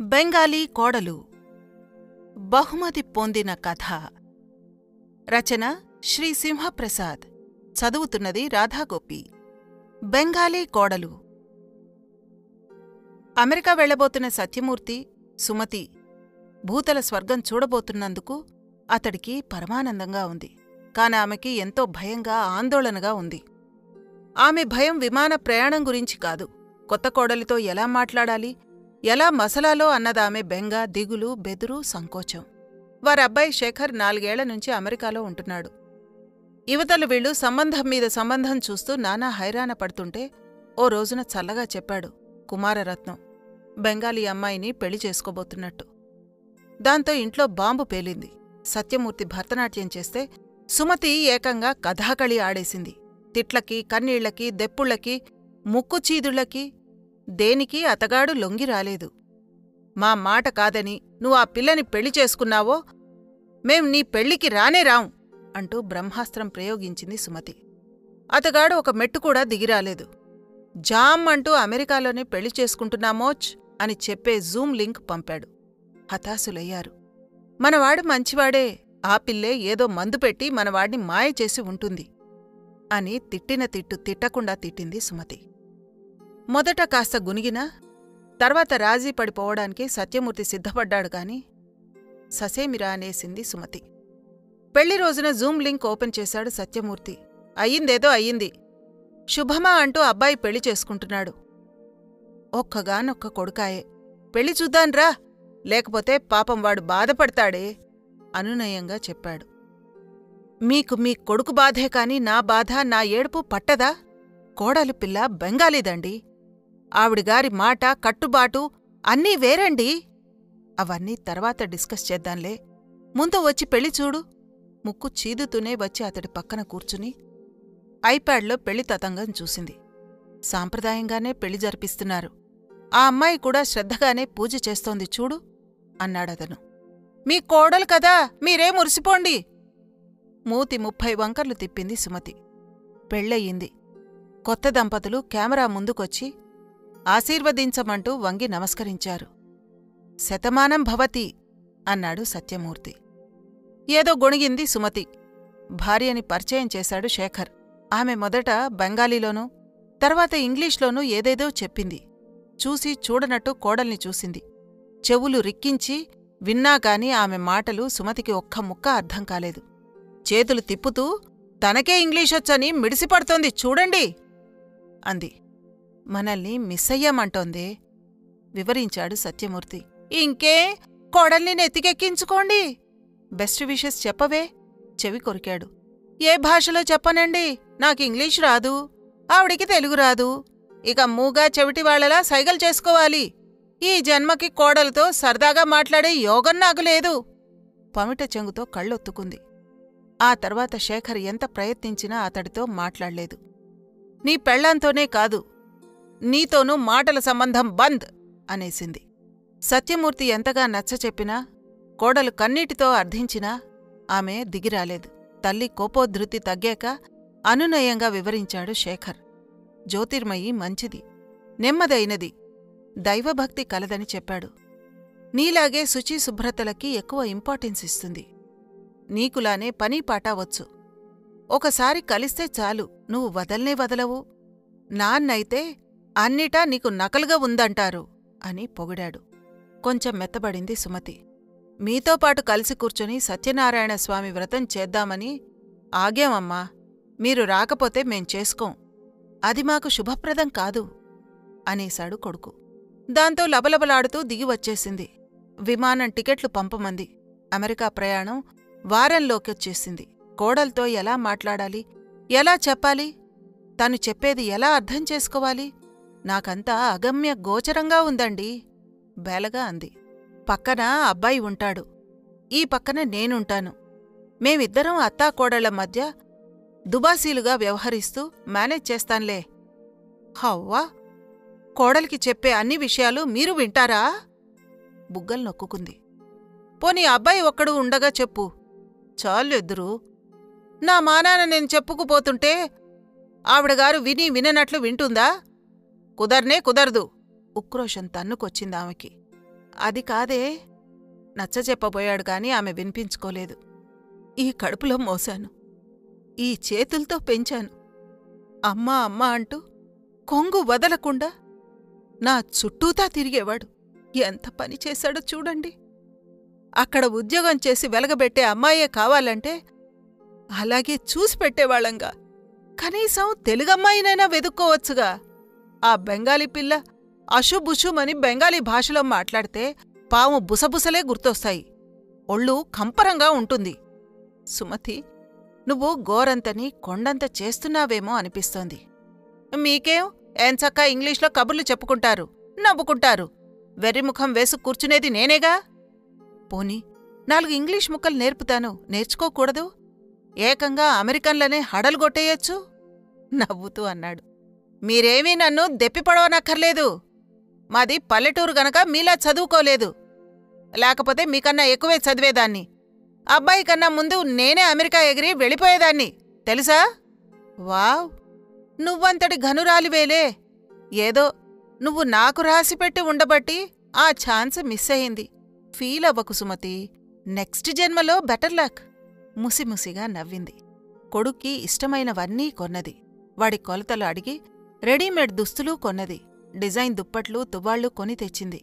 బెంగాలీ కోడలు. బహుమతి పొందిన కథ. రచన శ్రీ సింహప్రసాద్. చదువుతున్నది రాధాగోపి. బెంగాలీ కోడలు. అమెరికా వెళ్ళబోతున్న సత్యమూర్తి సుమతి భూతల స్వర్గం చూడబోతున్నందుకు అతడికి పరమానందంగా ఉంది. కాని ఆమెకి ఎంతో భయంగా ఆందోళనగా ఉంది. ఆమె భయం విమాన ప్రయాణం గురించి కాదు. కొత్త కోడలితో ఎలా మాట్లాడాలి? ఎలా మసలాలో అన్నదామె బెంగ దిగులు బెదురు సంకోచం. వారబ్బాయి శేఖర్ నాలుగేళ్ళ నుంచి అమెరికాలో ఉంటున్నాడు. యువతలు వీళ్ళు సంబంధం మీద సంబంధం చూస్తూ నానా హైరాణ పడుతుంటే ఓ రోజున చల్లగా చెప్పాడు కుమారరత్నం. బెంగాలీ అమ్మాయిని పెళ్ళి చేసుకోబోతున్నట్టు. దాంతో ఇంట్లో బాంబు పేలింది. సత్యమూర్తి భరతనాట్యం చేస్తే సుమతి ఏకంగా కథాకళి ఆడేసింది. తిట్లకి కన్నీళ్ళకి దెప్పుళ్ళకి ముక్కుచీదుళ్ళకి దేనికి అతగాడు లొంగి రాలేదు. మా మాట కాదని నువ్వు ఆ పిల్లని పెళ్ళి చేసుకున్నావో మేం నీ పెళ్ళికి రానే రాం అంటూ బ్రహ్మాస్త్రం ప్రయోగించింది సుమతి. అతగాడు ఒక మెట్టు కూడా దిగిరాలేదు జామ్ అంటూ అమెరికాలోనే పెళ్ళి చేసుకుంటున్నామోచ్ అని చెప్పే జూమ్ లింక్ పంపాడు. హతాశులయ్యారు. మనవాడు మంచివాడే ఆ పిల్లే ఏదో మందు పెట్టి మనవాడిని మాయ చేసి ఉంటుంది అని తిట్టిన తిట్టు తిట్టకుండా తిట్టింది సుమతి. మొదట కాస్త గునిగినా తర్వాత రాజీ పడిపోవడానికి సత్యమూర్తి సిద్ధపడ్డాడు కాని ససేమిరా అనేసింది సుమతి. పెళ్ళి రోజున జూమ్ లింక్ ఓపెన్ చేశాడు సత్యమూర్తి. అయ్యిందేదో అయ్యింది. శుభమా అంటూ అబ్బాయి పెళ్ళి చేసుకుంటున్నాడు. ఒక్కగానొక్క కొడుకాయే. పెళ్ళి చూద్దాన్రా. లేకపోతే పాపం వాడు బాధపడతాడే అనునయంగా చెప్పాడు. మీకు మీ కొడుకు బాధే కాని నా బాధ నా ఏడుపు పట్టదా? కోడలు పిల్ల బెంగాలీదండి. ఆవిడగారి మాట కట్టుబాటు అన్నీ వేరండి. అవన్నీ తర్వాత డిస్కస్ చేద్దాంలే. ముందు వచ్చి పెళ్ళి చూడు. ముక్కు చీదుతూనే వచ్చి అతడి పక్కన కూర్చుని ఐప్యాడ్లో పెళ్ళి తతంగం చూసింది. సాంప్రదాయంగానే పెళ్ళి జరిపిస్తున్నారు. ఆ అమ్మాయి కూడా శ్రద్ధగానే పూజ చేస్తోంది చూడు అన్నాడతను. మీ కోడలు కదా మీరే మురిసిపోండి. మూతి ముప్పై వంకర్లు తిప్పింది సుమతి. పెళ్ళయింది. కొత్త దంపతులు కెమెరా ముందుకొచ్చి ఆశీర్వదించమంటూ వంగి నమస్కరించారు. శతమానం భవతి అన్నాడు సత్యమూర్తి. ఏదో గొణిగింది సుమతి. భార్యని పరిచయం చేశాడు శేఖర్. ఆమె మొదట బెంగాలీలోనూ తర్వాత ఇంగ్లీష్లోనూ ఏదేదో చెప్పింది. చూసి చూడనట్టు కోడల్ని చూసింది. చెవులు రిక్కించి విన్నాగాని ఆమె మాటలు సుమతికి ఒక్క ముక్క అర్థం కాలేదు. చేతులు తిప్పుతూ తనకే ఇంగ్లీషొచ్చని మిడిసిపడుతోంది చూడండి! అంది. మనల్ని మిస్సయ్యామంటోందే వివరించాడు సత్యమూర్తి. ఇంకే కోడల్ని నెత్తికెక్కించుకోండి. బెస్ట్ విషెస్ చెప్పవే చెవి కొరికాడు. ఏ భాషలో చెప్పనండి? నాకు ఇంగ్లీష్ రాదు ఆవిడికి తెలుగు రాదు. ఇక మూగా చెవిటి వాళ్ళలా సైగలు చేసుకోవాలి. ఈ జన్మకి కోడలతో సరదాగా మాట్లాడే యోగం నాకు లేదు. పమిట చెంగుతో కళ్ళొత్తుకుంది. ఆ తర్వాత శేఖర్ ఎంత ప్రయత్నించినా అతడితో మాట్లాడలేదు. నీ పెళ్ళాంతోనే కాదు నీతోనూ మాటల సంబంధం బంద్ అనేసింది. సత్యమూర్తి ఎంతగా నచ్చచెప్పినా కోడలు కన్నీటితో అర్థించినా ఆమె దిగిరాలేదు. తల్లి కోపోద్ధృతి తగ్గాక అనునయంగా వివరించాడు శేఖర్. జ్యోతిర్మయి మంచిది నెమ్మదైనది దైవభక్తి కలదని చెప్పాడు. నీలాగే శుచి శుభ్రతలకి ఎక్కువ ఇంపార్టెన్స్ ఇస్తుంది. నీకులానే పనీపాటా వచ్చు. ఒకసారి కలిస్తే చాలు నువ్వు వదల్నే వదలవు. నాన్నైతే అన్నిటా నీకు నకలుగా ఉందంటారు అని పొగిడాడు. కొంచెం మెత్తబడింది సుమతి. మీతో పాటు కలిసి కూర్చొని సత్యనారాయణ స్వామి వ్రతం చేద్దామని ఆగామమ్మా. మీరు రాకపోతే మేం చేసుకోం. అది మాకు శుభప్రదం కాదు అనేశాడు కొడుకు. దాంతో లబలబలాడుతూ దిగి వచ్చేసింది. విమానం టికెట్లు పంపమంది. అమెరికా ప్రయాణం వారంలోకొచ్చేసింది. కోడల్తో ఎలా మాట్లాడాలి? ఎలా చెప్పాలి? తను చెప్పేది ఎలా అర్థం చేసుకోవాలి? నాకంతా అగమ్య గోచరంగా ఉందండి బేలగా అంది. పక్కన అబ్బాయి ఉంటాడు. ఈ పక్కన నేనుంటాను. మేమిద్దరం అత్తాకోడళ్ళ మధ్య దుబాసీలుగా వ్యవహరిస్తూ మేనేజ్ చేస్తాన్లే. హవ్వా! కోడలికి చెప్పే అన్ని విషయాలు మీరు వింటారా? బుగ్గలు నొక్కుకుంది. పోనీ అబ్బాయి ఒక్కడు ఉండగా చెప్పు. చాలు చాలెద్దురు నా మానాన నేను చెప్పుకుపోతుంటే ఆవిడగారు విని విననట్లు వింటుందా? కుదర్నే కుదరదు. ఉక్రోషం తన్నుకొచ్చిందామెకి అది కాదే నచ్చజెప్పబోయాడు గాని ఆమె వినిపించుకోలేదు. ఈ కడుపులో మోశాను. ఈ చేతులతో పెంచాను. అమ్మా అమ్మా అంటూ కొంగు వదలకుండా నా చుట్టూతా తిరిగేవాడు. ఎంత పని చేశాడో చూడండి. అక్కడ ఉద్యోగం చేసి వెలగబెట్టే అమ్మాయే కావాలంటే అలాగే చూసి పెట్టేవాళ్ళంగా. కనీసం తెలుగమ్మాయినైనా వెదుక్కోవచ్చుగా. ఆ బెంగాలీ పిల్ల అషుబుషుమని బెంగాలీ భాషలో మాట్లాడితే పాము బుసబుసలే గుర్తొస్తాయి. ఒళ్ళు కంపరంగా ఉంటుంది. సుమతి నువ్వు గోరంతని కొండంత చేస్తున్నావేమో అనిపిస్తోంది. మీకేం? ఏంచక్క ఇంగ్లీష్లో కబుర్లు చెప్పుకుంటారు నవ్వుకుంటారు. వెర్రిముఖం వేసు కూర్చునేది నేనేగా? పోనీ నాలుగు ఇంగ్లీష్ ముక్కలు నేర్పుతాను నేర్చుకోకూడదు? ఏకంగా అమెరికన్లనే హడలు కొట్టేయొచ్చు? నవ్వుతూ అన్నాడు. మీరేమీ నన్ను దెప్పిపడవనక్కర్లేదు మాది పల్లెటూరు గనక మీలా చదువుకోలేదు. లేకపోతే మీకన్నా ఎక్కువే చదివేదాన్ని. అబ్బాయి కన్నా ముందు నేనే అమెరికా ఎగిరి వెళ్ళిపోయేదాన్ని. తెలుసా? వావ్! నువ్వంతటి ఘనురాలివేలే. ఏదో నువ్వు నాకు రాసిపెట్టి ఉండబట్టి ఆ ఛాన్స్ మిస్ అయింది ఫీల్ అవ్వకు సుమతి. నెక్స్ట్ జన్మలో బెటర్ లక్. ముసిముసిగా నవ్వింది. కొడుక్కి ఇష్టమైనవన్నీ కొన్నది. వాడి కొలతలు అడిగి రెడీమేడ్ దుస్తులు కొన్నది. డిజైన్ దుప్పట్లు తువ్వాళ్ళు కొని తెచ్చింది.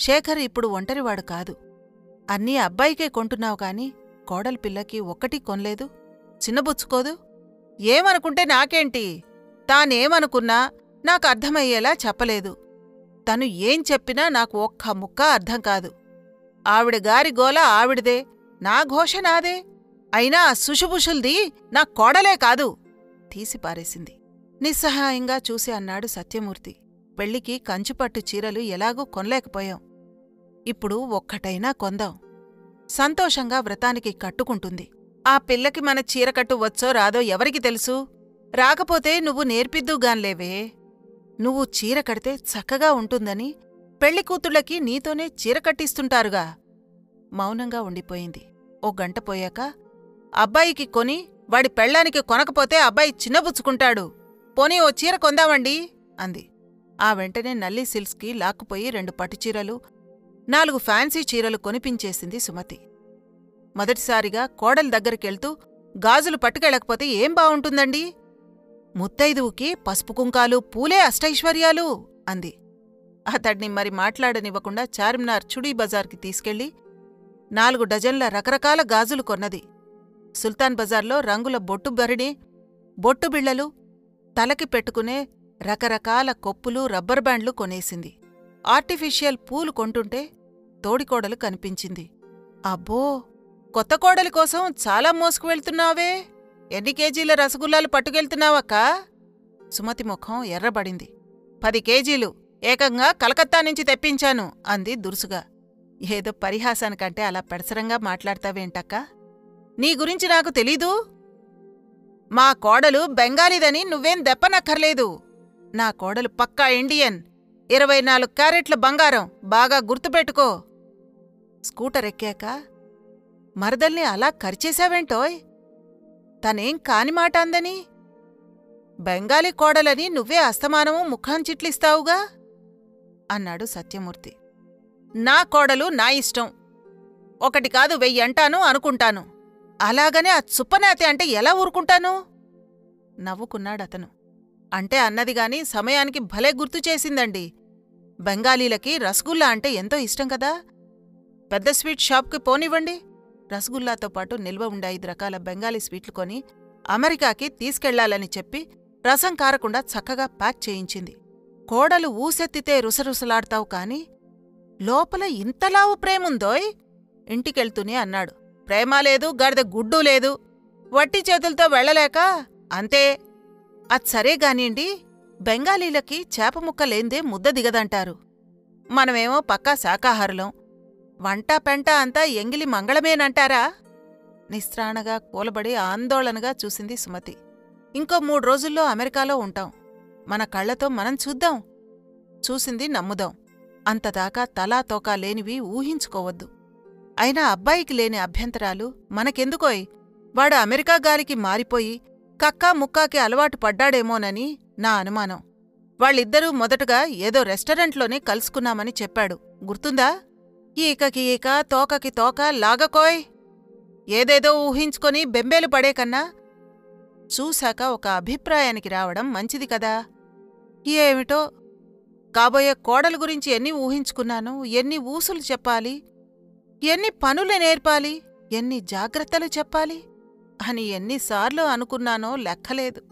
శేఖర్ ఇప్పుడు ఒంటరివాడు కాదు. అన్నీ అబ్బాయికే కొంటున్నావు కాని కోడలి పిల్లకి ఒక్కటి కొనలేదు. చిన్నబుచ్చుకోదు. ఏమనుకుంటే నాకేంటి? తానేమనుకున్నా నాకు అర్థమయ్యేలా చెప్పలేదు. తను ఏం చెప్పినా నాకు ఒక్క ముక్క అర్థం కాదు. ఆవిడ గారి గోల ఆవిడదే. నా ఘోష నాదే. అయినా ఆ నా కోడలే కాదు. తీసిపారేసింది. నిస్సహాయంగా చూసి అన్నాడు సత్యమూర్తి. పెళ్ళికి కంచుపట్టు చీరలు ఎలాగూ కొనలేకపోయాం. ఇప్పుడు ఒక్కటైనా కొందాం. సంతోషంగా వ్రతానికి కట్టుకుంటుంది. ఆ పిల్లకి మన చీరకట్టు వచ్చో రాదో ఎవరికి తెలుసు? రాకపోతే నువ్వు నేర్పిద్దుగాన్లేవే నువ్వు చీర కడితే చక్కగా ఉంటుందని పెళ్ళికూతుళ్ళకి నీతోనే చీర కట్టిస్తుంటారుగా. మౌనంగా ఉండిపోయింది. ఓ గంట పోయాక అబ్బాయికి కొని వాడి పెళ్ళానికి కొనకపోతే అబ్బాయి చిన్నబుచ్చుకుంటాడు. పోనీ ఓ చీర కొందామండి అంది. ఆ వెంటనే నల్లి సిల్క్స్కి లాక్కుపోయి రెండు పట్టుచీరలు నాలుగు ఫ్యాన్సీ చీరలు కొనిపించేసింది సుమతి. మొదటిసారిగా కోడలి దగ్గరికెళ్తూ గాజులు పట్టుకెళ్ళకపోతే ఏం బావుంటుందండి? ముత్తైదువుకి పసుపు కుంకాలు పూలే అష్టైశ్వర్యాలు అంది. అతడ్ని మరి మాట్లాడనివ్వకుండా చార్మినార్ చుడీ బజార్కి తీసుకెళ్ళి నాలుగు డజన్ల రకరకాల గాజులు కొన్నది. సుల్తాన్ బజార్లో రంగుల బొట్టు బరిణి బొట్టు బిళ్ళలు తలకి పెట్టుకునే రకరకాల కొప్పులు రబ్బర్ బ్యాండ్లు కొనేసింది. ఆర్టిఫిషియల్ పూలు కొంటుంటే తోడికోడలు కనిపించింది. అబ్బో! కొత్త కోడలి కోసం చాలా మోసుకు వెళ్తున్నావే ఎన్ని కేజీల రసగుల్లాలు పట్టుకెళ్తున్నావక్కా? సుమతి ముఖం ఎర్రబడింది. పది కేజీలు. ఏకంగా కలకత్తా నుంచి తెప్పించాను అంది దురుసుగా. ఏదో పరిహాసానికంటే అలా పెడసరంగా మాట్లాడతావేంటక్కా? నీ గురించి నాకు తెలీదు? మా కోడలు బెంగాలీదని నువ్వేం దెప్పనక్కర్లేదు నా కోడలు పక్కా ఇండియన్. ఇరవై నాలుగు క్యారెట్ల బంగారం. బాగా గుర్తుపెట్టుకో. స్కూటర్ ఎక్కాక మరదల్ని అలా కరిచేశావేంటోయ్? తనేం కాని మాట అందని? బెంగాలీ కోడలని నువ్వే అస్తమానము ముఖాంచిట్లిస్తావుగా అన్నాడు సత్యమూర్తి. నా కోడలు నా ఇష్టం. ఒకటి కాదు వెయ్యంటాను అనుకుంటాను. అలాగనే ఆ చుప్పనాతి అంటే ఎలా ఊరుకుంటాను? నవ్వుకున్నాడతను. అంటే అన్నదిగాని సమయానికి భలే గుర్తు చేసిందండి. బెంగాలీలకి రసగుల్లా అంటే ఎంతో ఇష్టం కదా? పెద్ద స్వీట్ షాప్కి పోనివ్వండి. రసగుల్లాతో పాటు నిల్వ ఉండే ఐదు రకాల బెంగాలీ స్వీట్లు కొని అమెరికాకి తీసుకెళ్ళాలని చెప్పి రసం కారకుండా చక్కగా ప్యాక్ చేయించింది. కోడలు ఊసెత్తితే రుసరుసలాడతావు కాని లోపల ఇంతలావు ప్రేముందోయ్? ఇంటికెళ్తూనే అన్నాడు. ప్రేమ లేదు గడిద గుడ్డు లేదు. వట్టి చేతులతో వెళ్ళలేక అంతే. అచ్చరే గానియండి బెంగాలీలకి చేపముక్క లేందే ముద్ద దిగదంటారు. మనమేమో పక్కా శాకాహారులం. వంట పెంట అంతా ఎంగిలి మంగళమేనంటారా? నిస్త్రాణగా కూలబడి ఆందోళనగా చూసింది సుమతి. ఇంకో మూడు రోజుల్లో అమెరికాలో ఉంటాం. మన కళ్ళతో మనం చూద్దాం. చూసింది నమ్ముదాం. అంతదాకా తలా తోకా లేనివి ఊహించుకోవద్దు. అయినా అబ్బాయికి లేని అభ్యంతరాలు మనకెందుకోయ్? వాడు అమెరికా గాలికి మారిపోయి కక్కా ముక్కాకి అలవాటు పడ్డాడేమోనని నా అనుమానం. వాళ్ళిద్దరూ మొదటగా ఏదో రెస్టారెంట్లోనే కలుసుకున్నామని చెప్పాడు. గుర్తుందా? ఈకకి ఈక తోకకి తోక లాగకోయ్! ఏదేదో ఊహించుకొని బెంబేలు పడే కన్నా చూశాక ఒక అభిప్రాయానికి రావడం మంచిది కదా! ఏమిటో? కాబోయే కోడల గురించి ఎన్ని ఊహించుకున్నాను ఎన్ని ఊసులు చెప్పాలి ఎన్ని పనులు నేర్పాలి ఎన్ని జాగ్రత్తలు చెప్పాలి అని ఎన్నిసార్లు అనుకున్నానో లెక్కలేదు.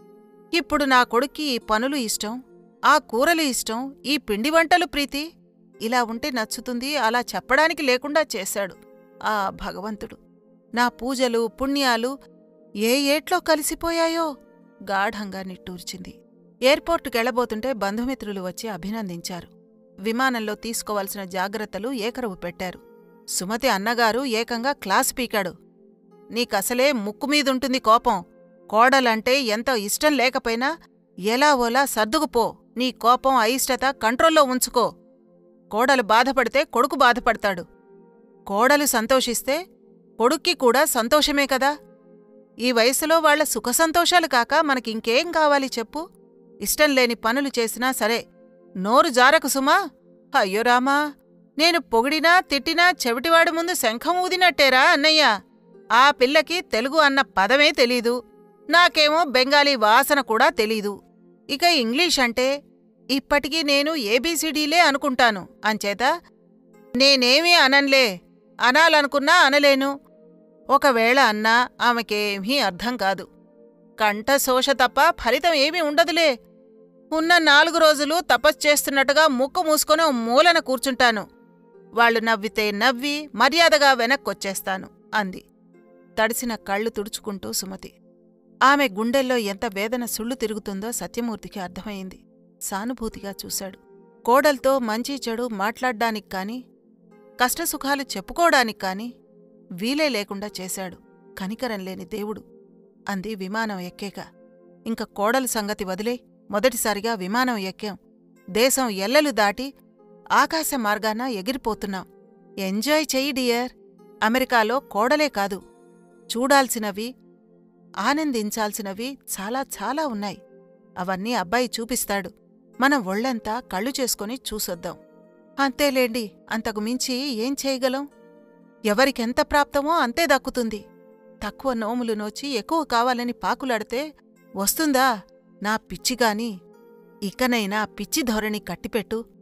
ఇప్పుడు నా కొడుక్కి ఈ పనులు ఇష్టం ఆ కూరలు ఇష్టం ఈ పిండి వంటలు ప్రీతి ఇలా ఉంటే నచ్చుతుంది అలా చెప్పడానికి లేకుండా చేశాడు ఆ భగవంతుడు. నా పూజలు పుణ్యాలు ఏ ఏట్లో కలిసిపోయాయో గాఢంగా నిట్టూర్చింది. ఎయిర్పోర్టుకెళ్ళబోతుంటే బంధుమిత్రులు వచ్చి అభినందించారు. విమానంలో తీసుకోవలసిన జాగ్రత్తలు ఏకరవు పెట్టారు. సుమతి అన్నగారు ఏకంగా క్లాస్ పీకాడు. నీకసలే ముక్కుమీదుంటుంది కోపం. కోడలంటే ఎంత ఇష్టం లేకపోయినా ఎలా ఓలా సర్దుకుపో. నీ కోపం అయిష్టత కంట్రోల్లో ఉంచుకో. కోడలు బాధపడితే కొడుకు బాధపడతాడు. కోడలు సంతోషిస్తే కొడుక్కి కూడా సంతోషమే కదా. ఈ వయసులో వాళ్ళ సుఖసంతోషాలు కాక మనకింకేం కావాలి చెప్పు. ఇష్టం లేని పనులు చేసినా సరే. నోరు జారకు సుమా. అయ్యో రామా. నేను పొగిడినా తిట్టినా చెవిటివాడి ముందు శంఖం ఊదినట్టేరా అన్నయ్య. ఆ పిల్లకి తెలుగు అన్న పదమే తెలీదు. నాకేమో బెంగాలీ వాసన కూడా తెలీదు. ఇక ఇంగ్లీష్ అంటే ఇప్పటికీ నేను ఏబీసీడీలే అనుకుంటాను. అంచేత నేనేమీ అనన్లే. అనాలనుకున్నా అనలేను. ఒకవేళ అన్నా ఆమెకేమీ అర్థం కాదు. కంఠశోష తప్ప ఫలితం ఏమీ ఉండదులే. ఉన్న నాలుగు రోజులు తపస్చేస్తున్నట్టుగా ముక్కు మూసుకొని మూలన కూర్చుంటాను. వాళ్ళు నవ్వితే నవ్వి మర్యాదగా వెనక్కొచ్చేస్తాను అంది. తడిసిన కళ్ళు తుడుచుకుంటూ సుమతి. ఆమె గుండెల్లో ఎంత వేదన సుళ్ళు తిరుగుతుందో సత్యమూర్తికి అర్థమైంది. సానుభూతిగా చూశాడు. కోడల్తో మంచి చెడు మాట్లాడ్డానికి కాని కష్టసుఖాలు చెప్పుకోవడానికి కాని వీలే లేకుండా చేశాడు. కనికరం లేని దేవుడు అంది విమానం ఎక్కేక. ఇంక కోడలు సంగతి వదిలే మొదటిసారిగా విమానం ఎక్కాం. దేశం ఎల్లలు దాటి ఆకాశ మార్గాన ఎగిరిపోతున్నాం. ఎంజాయ్ చెయ్యి డియర్. అమెరికాలో కోడలే కాదు. చూడాల్సినవి ఆనందించాల్సినవి చాలా చాలా ఉన్నాయి. అవన్నీ అబ్బాయి చూపిస్తాడు. మనం ఒళ్ళంతా కళ్ళు చేసుకొని చూసొద్దాం. అంతేలేండి అంతకు మించి ఏం చేయగలం? ఎవరికెంత ప్రాప్తమో అంతే దక్కుతుంది. తక్కువ నోములు నోచి ఎక్కువ కావాలని పాకులాడితే వస్తుందా? నా పిచ్చిగాని. ఇకనైనా పిచ్చి ధోరణి కట్టిపెట్టు.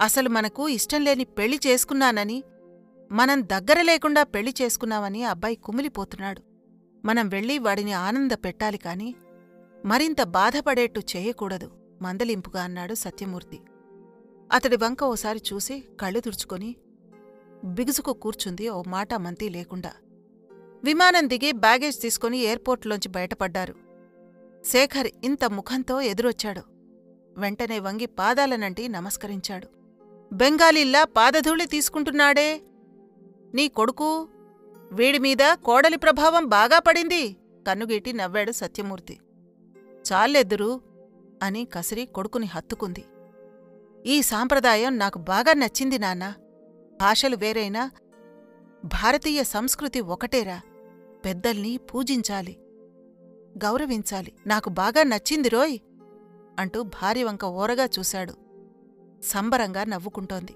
అసలు మనకు ఇష్టంలేని పెళ్ళి చేసుకున్నానని మనం దగ్గర లేకుండా పెళ్ళి చేసుకున్నామని అబ్బాయి కుమిలిపోతున్నాడు. మనం వెళ్ళి వాడిని ఆనంద పెట్టాలి కాని మరింత బాధపడేట్టు చేయకూడదు మందలింపుగా అన్నాడు సత్యమూర్తి. అతడి వంక ఓసారి చూసి కళ్ళు తుడుచుకొని బిగుసుకు కూర్చుంది ఓ మాట మంతి లేకుండా. విమానం దిగి బ్యాగేజ్ తీసుకుని ఎయిర్పోర్ట్లోంచి బయటపడ్డారు. శేఖర్ ఇంత ముఖంతో ఎదురొచ్చాడు. వెంటనే వంగి పాదాలనంటి నమస్కరించాడు. బెంగాలీల్లా పాదధూళి తీసుకుంటున్నాడే. నీ కొడుకు వీడిమీద కోడలి ప్రభావం బాగా పడింది. కన్నుగీటి నవ్వాడు సత్యమూర్తి. చాలెద్దురు అని కసిరి కొడుకుని హత్తుకుంది. ఈ సాంప్రదాయం నాకు బాగా నచ్చింది నాన్నా. భాషలు వేరైనా భారతీయ సంస్కృతి ఒకటేరా. పెద్దల్ని పూజించాలి. గౌరవించాలి. నాకు బాగా నచ్చింది రోయ్ అంటూ భార్య వంక ఓరగా చూశాడు. సంబరంగా నవ్వుకుంటోంది.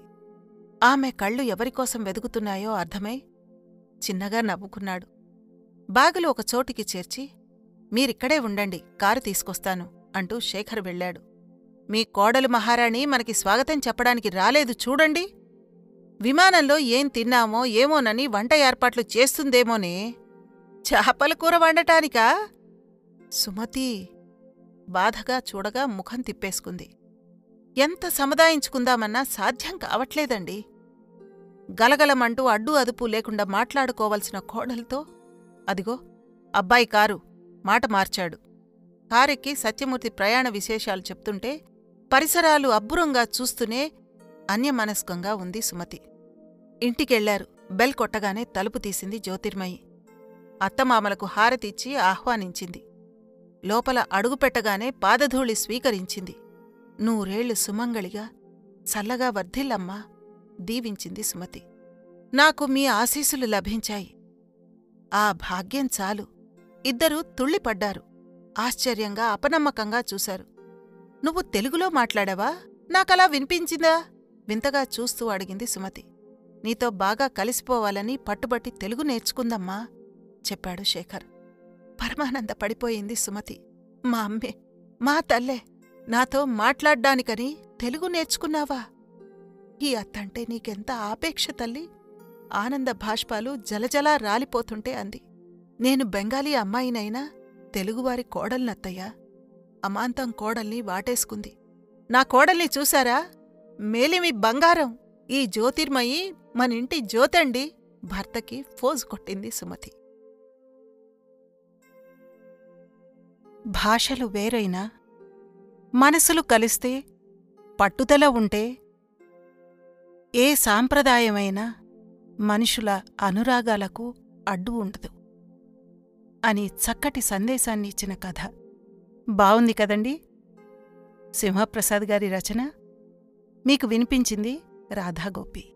ఆమె కళ్ళు ఎవరికోసం వెదుకుతున్నాయో అర్థమై చిన్నగా నవ్వుకున్నాడు. బాగులు ఒక చోటికి చేర్చి మీరిక్కడే ఉండండి కారు తీసుకొస్తాను అంటూ శేఖర్ వెళ్ళాడు. మీ కోడలు మహారాణి మనకి స్వాగతం చెప్పడానికి రాలేదు చూడండి. విమానంలో ఏం తిన్నామో ఏమోనని వంట ఏర్పాట్లు చేస్తుందేమోనే. చేపల కూర వండటానికా? సుమతి బాధగా చూడగా ముఖం తిప్పేసుకుంది. ఎంత సముదాయించుకుందామన్నా సాధ్యం కావట్లేదండి. గలగలమంటూ అడ్డు అదుపు లేకుండా మాట్లాడుకోవలసిన కోడలతో అదిగో అబ్బాయి కారు మాట మార్చాడు. కారెక్కి సత్యమూర్తి ప్రయాణ విశేషాలు చెప్తుంటే పరిసరాలు అబ్బురంగా చూస్తూనే అన్యమనస్కంగా ఉంది సుమతి. ఇంటికెళ్ళారు బెల్ కొట్టగానే తలుపు తీసింది జ్యోతిర్మయి. అత్తమామలకు హారతిచ్చి ఆహ్వానించింది. లోపల అడుగుపెట్టగానే పాదధూళి స్వీకరించింది. నూరేళ్ళు సుమంగళిగా చల్లగా వర్ధిల్లమ్మా దీవించింది సుమతి. నాకు మీ ఆశీసులు లభించాయి. ఆ భాగ్యం చాలు. ఇద్దరూ తుళ్ళిపడ్డారు. ఆశ్చర్యంగా అపనమ్మకంగా చూశారు. నువ్వు తెలుగులో మాట్లాడావా? నాకలా వినిపించిందా? వింతగా చూస్తూ అడిగింది సుమతి. నీతో బాగా కలిసిపోవాలని పట్టుబట్టి తెలుగు నేర్చుకుందమ్మా చెప్పాడు శేఖర్. పరమానంద పడిపోయింది సుమతి. మా అమ్మే మా తల్లే. నాతో మాట్లాడ్డానికని తెలుగు నేర్చుకున్నావా? ఈ అత్తంటే నీకెంత ఆపేక్ష తల్లి? ఆనంద భాష్పాలు జలజలా రాలిపోతుంటే అంది. నేను బెంగాలీ అమ్మాయినైనా తెలుగువారి కోడల్నత్తయ్యా. అమాంతం కోడల్ని వాటేసుకుంది. నా కోడల్ని చూశారా? మేలిమి బంగారం. ఈ జ్యోతిర్మయి మనింటి జ్యోతండి. భర్తకి ఫోజు కొట్టింది సుమతి. భాషలు వేరైనా మనసులు కలిస్తే పట్టుదల ఉంటే ఏ సాంప్రదాయమైనా మనుషుల అనురాగాలకు అడ్డు ఉండదు అని చక్కటి సందేశాన్ని ఇచ్చిన కథ. బావుంది కదండి? సింహప్రసాద్ గారి రచన. మీకు వినిపించింది రాధాగోపి.